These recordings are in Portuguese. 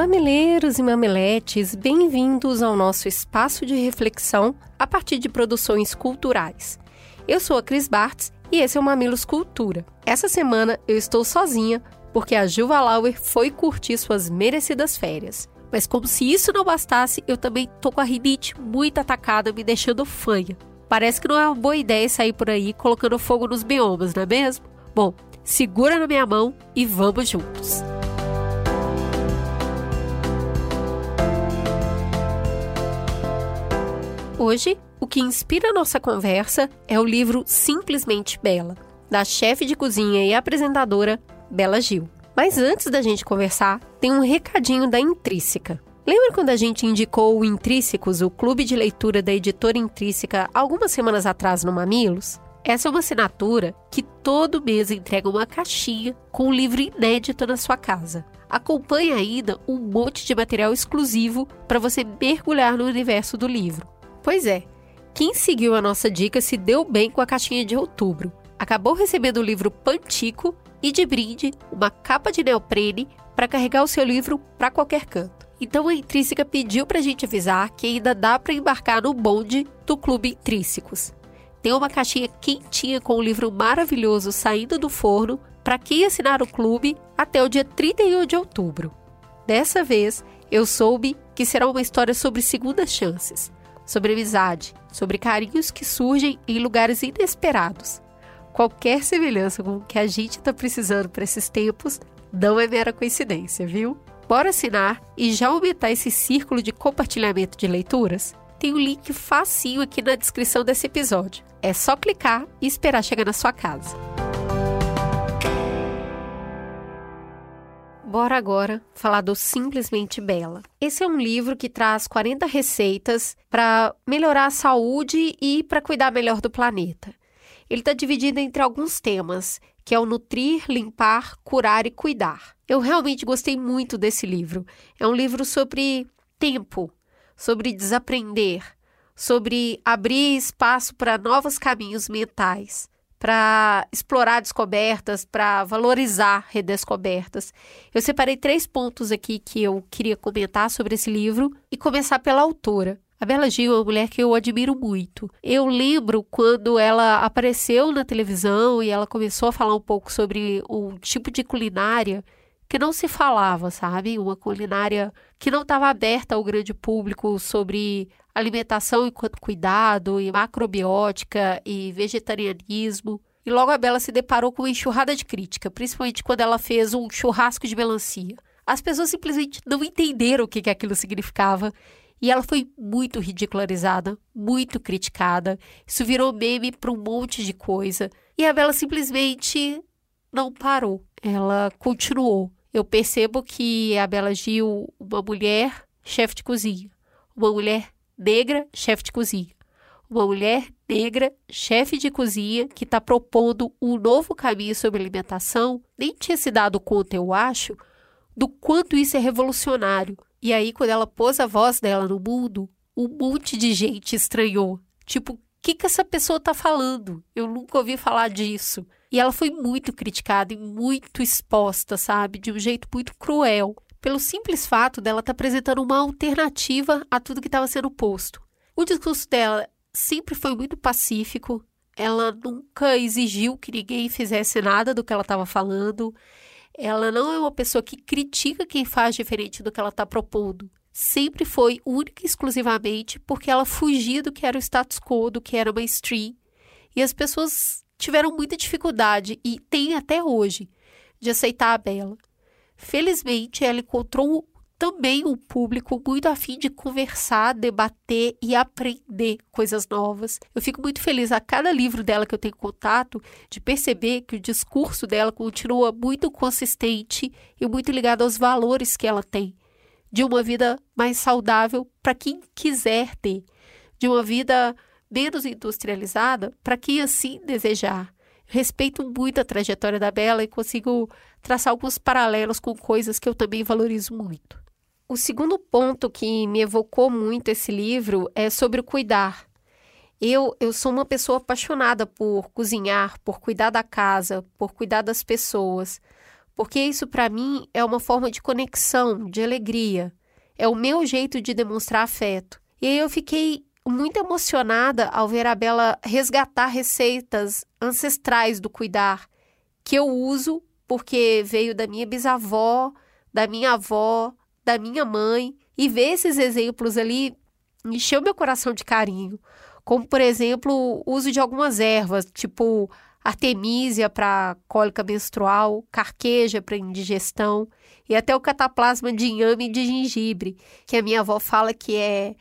Mamileiros e mameletes, bem-vindos ao nosso espaço de reflexão a partir de produções culturais. Eu sou a Cris Bartz e esse é o Mamilos Cultura. Essa semana eu estou sozinha porque a Juva Lauer foi curtir suas merecidas férias. Mas como se isso não bastasse, eu também tô com a rinite muito atacada, me deixando fanha. Parece que não é uma boa ideia sair por aí colocando fogo nos biomas, não é mesmo? Bom, segura na minha mão e vamos juntos. Hoje, o que inspira nossa conversa é o livro Simplesmente Bela, da chefe de cozinha e apresentadora Bela Gil. Mas antes da gente conversar, tem um recadinho da Intrínseca. Lembra quando a gente indicou o Intrínsecos, o clube de leitura da editora Intrínseca, algumas semanas atrás no Mamilos? Essa é uma assinatura que todo mês entrega uma caixinha com um livro inédito na sua casa. Acompanhe ainda um monte de material exclusivo para você mergulhar no universo do livro. Pois é, quem seguiu a nossa dica se deu bem com a caixinha de outubro. Acabou recebendo o livro Pantico e de brinde uma capa de neoprene para carregar o seu livro para qualquer canto. Então a Intrínseca pediu para a gente avisar que ainda dá para embarcar no bonde do Clube Intrínsecos. Tem uma caixinha quentinha com um livro maravilhoso saindo do forno para quem assinar o clube até o dia 31 de outubro. Dessa vez, eu soube que será uma história sobre segundas chances sobre amizade, sobre carinhos que surgem em lugares inesperados. Qualquer semelhança com o que a gente está precisando para esses tempos não é mera coincidência, viu? Bora assinar e já aumentar esse círculo de compartilhamento de leituras? Tem um link facinho aqui na descrição desse episódio. É só clicar e esperar chegar na sua casa. Bora agora falar do Simplesmente Bela. Esse é um livro que traz 40 receitas para melhorar a saúde e para cuidar melhor do planeta. Ele está dividido entre alguns temas, que é o nutrir, limpar, curar e cuidar. Eu realmente gostei muito desse livro. É um livro sobre tempo, sobre desaprender, sobre abrir espaço para novos caminhos mentais para explorar descobertas, para valorizar redescobertas. Eu separei três pontos aqui que eu queria comentar sobre esse livro e começar pela autora. A Bela Gil é uma mulher que eu admiro muito. Eu lembro quando ela apareceu na televisão e ela começou a falar um pouco sobre um tipo de culinária que não se falava, sabe? Uma culinária que não estava aberta ao grande público sobre alimentação enquanto cuidado, e macrobiótica e vegetarianismo. E logo a Bela se deparou com uma enxurrada de crítica, principalmente quando ela fez um churrasco de melancia. As pessoas simplesmente não entenderam o que, que aquilo significava e ela foi muito ridicularizada, muito criticada. Isso virou meme para um monte de coisa. E a Bela simplesmente não parou. Ela continuou. Eu percebo que a Bela Gil, uma mulher chefe de cozinha, uma mulher negra, chefe de cozinha. Uma mulher negra, chefe de cozinha, que está propondo um novo caminho sobre alimentação, nem tinha se dado conta, eu acho, do quanto isso é revolucionário. E aí, quando ela pôs a voz dela no mundo, um monte de gente estranhou. Tipo, o que, que essa pessoa está falando? Eu nunca ouvi falar disso. E ela foi muito criticada e muito exposta, sabe? De um jeito muito cruel pelo simples fato dela estar tá apresentando uma alternativa a tudo que estava sendo posto. O discurso dela sempre foi muito pacífico, ela nunca exigiu que ninguém fizesse nada do que ela estava falando. Ela não é uma pessoa que critica quem faz diferente do que ela está propondo. Sempre foi única e exclusivamente porque ela fugia do que era o status quo, do que era mainstream. E as pessoas tiveram muita dificuldade, e têm até hoje, de aceitar a Bela. Felizmente, ela encontrou também um público muito afim de conversar, debater e aprender coisas novas. Eu fico muito feliz a cada livro dela que eu tenho contato de perceber que o discurso dela continua muito consistente e muito ligado aos valores que ela tem de uma vida mais saudável para quem quiser ter, de uma vida menos industrializada para quem assim desejar. Respeito muito a trajetória da Bela e consigo traçar alguns paralelos com coisas que eu também valorizo muito. O segundo ponto que me evocou muito esse livro é sobre o cuidar. Eu, eu sou uma pessoa apaixonada por cozinhar, por cuidar da casa, por cuidar das pessoas, porque isso para mim é uma forma de conexão, de alegria. É o meu jeito de demonstrar afeto. E aí eu fiquei muito emocionada ao ver a Bela resgatar receitas ancestrais do cuidar que eu uso porque veio da minha bisavó, da minha avó, da minha mãe, e ver esses exemplos ali encheu meu coração de carinho. Como, por exemplo, o uso de algumas ervas, tipo artemisia para cólica menstrual, carqueja para indigestão e até o cataplasma de inhame de gengibre, que a minha avó fala que é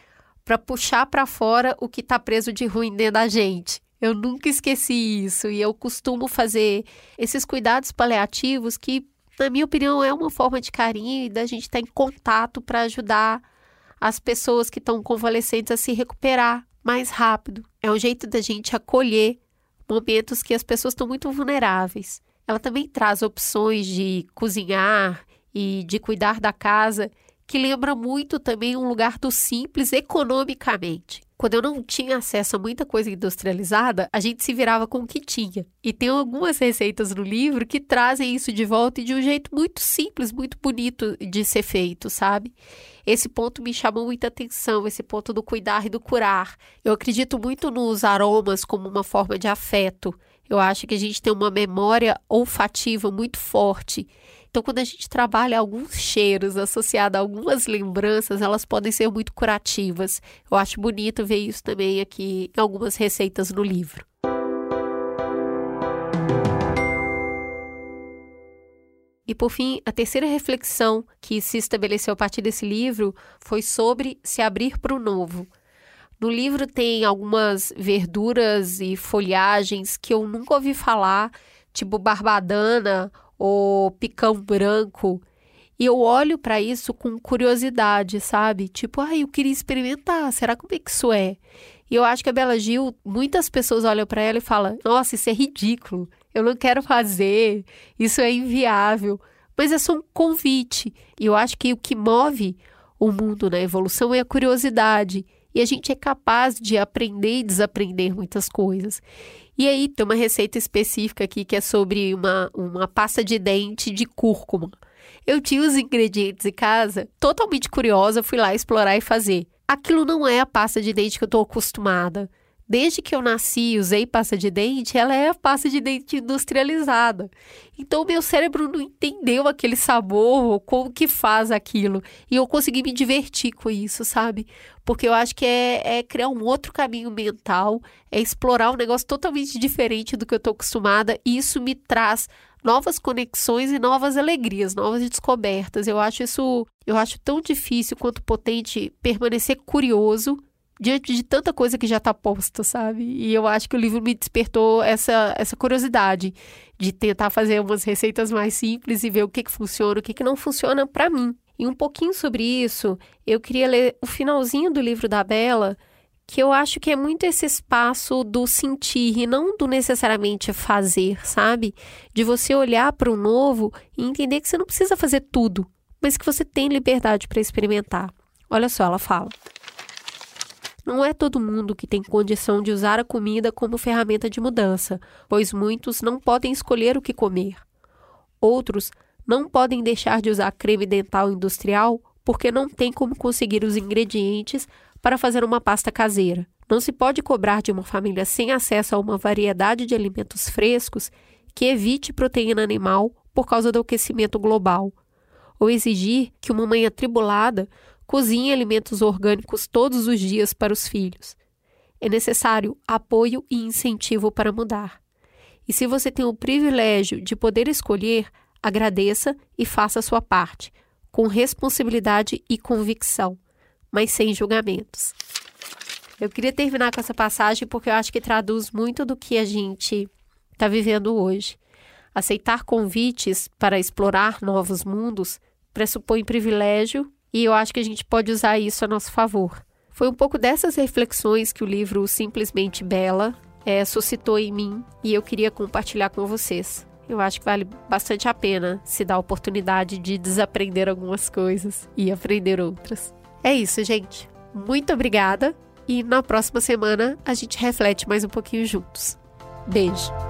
para puxar para fora o que está preso de ruim dentro da gente. Eu nunca esqueci isso e eu costumo fazer esses cuidados paliativos que, na minha opinião, é uma forma de carinho e da gente estar tá em contato para ajudar as pessoas que estão convalescentes a se recuperar mais rápido. É um jeito da gente acolher momentos que as pessoas estão muito vulneráveis. Ela também traz opções de cozinhar e de cuidar da casa que lembra muito também um lugar do simples economicamente. Quando eu não tinha acesso a muita coisa industrializada, a gente se virava com o que tinha. E tem algumas receitas no livro que trazem isso de volta e de um jeito muito simples, muito bonito de ser feito, sabe? Esse ponto me chamou muita atenção, esse ponto do cuidar e do curar. Eu acredito muito nos aromas como uma forma de afeto. Eu acho que a gente tem uma memória olfativa muito forte então, quando a gente trabalha alguns cheiros associados a algumas lembranças, elas podem ser muito curativas. Eu acho bonito ver isso também aqui em algumas receitas no livro. E por fim, a terceira reflexão que se estabeleceu a partir desse livro foi sobre se abrir para o novo. No livro tem algumas verduras e folhagens que eu nunca ouvi falar, tipo barbadana o picão branco. E eu olho para isso com curiosidade, sabe? Tipo, ai, ah, eu queria experimentar, será como é que isso é? E eu acho que a Bela Gil, muitas pessoas olham para ela e falam: "Nossa, isso é ridículo. Eu não quero fazer. Isso é inviável". Mas é só um convite. E eu acho que o que move o mundo na evolução é a curiosidade. E a gente é capaz de aprender e desaprender muitas coisas. E aí tem uma receita específica aqui que é sobre uma, uma pasta de dente de cúrcuma. Eu tinha os ingredientes em casa, totalmente curiosa, fui lá explorar e fazer. Aquilo não é a pasta de dente que eu estou acostumada. Desde que eu nasci e usei pasta de dente, ela é a pasta de dente industrializada. Então, meu cérebro não entendeu aquele sabor, como que faz aquilo. E eu consegui me divertir com isso, sabe? Porque eu acho que é, é criar um outro caminho mental, é explorar um negócio totalmente diferente do que eu estou acostumada. E isso me traz novas conexões e novas alegrias, novas descobertas. Eu acho isso, eu acho tão difícil quanto potente permanecer curioso diante de tanta coisa que já está posta, sabe? E eu acho que o livro me despertou essa, essa curiosidade de tentar fazer umas receitas mais simples e ver o que, que funciona, o que, que não funciona para mim. E um pouquinho sobre isso, eu queria ler o finalzinho do livro da Bela, que eu acho que é muito esse espaço do sentir e não do necessariamente fazer, sabe? De você olhar para o novo e entender que você não precisa fazer tudo, mas que você tem liberdade para experimentar. Olha só, ela fala. Não é todo mundo que tem condição de usar a comida como ferramenta de mudança, pois muitos não podem escolher o que comer. Outros não podem deixar de usar creme dental industrial porque não têm como conseguir os ingredientes para fazer uma pasta caseira. Não se pode cobrar de uma família sem acesso a uma variedade de alimentos frescos que evite proteína animal por causa do aquecimento global, ou exigir que uma mãe atribulada cozinhe alimentos orgânicos todos os dias para os filhos. É necessário apoio e incentivo para mudar. E se você tem o privilégio de poder escolher, agradeça e faça a sua parte, com responsabilidade e convicção, mas sem julgamentos. Eu queria terminar com essa passagem porque eu acho que traduz muito do que a gente está vivendo hoje. Aceitar convites para explorar novos mundos pressupõe privilégio e eu acho que a gente pode usar isso a nosso favor. Foi um pouco dessas reflexões que o livro Simplesmente Bela é, suscitou em mim e eu queria compartilhar com vocês. Eu acho que vale bastante a pena se dar a oportunidade de desaprender algumas coisas e aprender outras. É isso, gente. Muito obrigada e na próxima semana a gente reflete mais um pouquinho juntos. Beijo!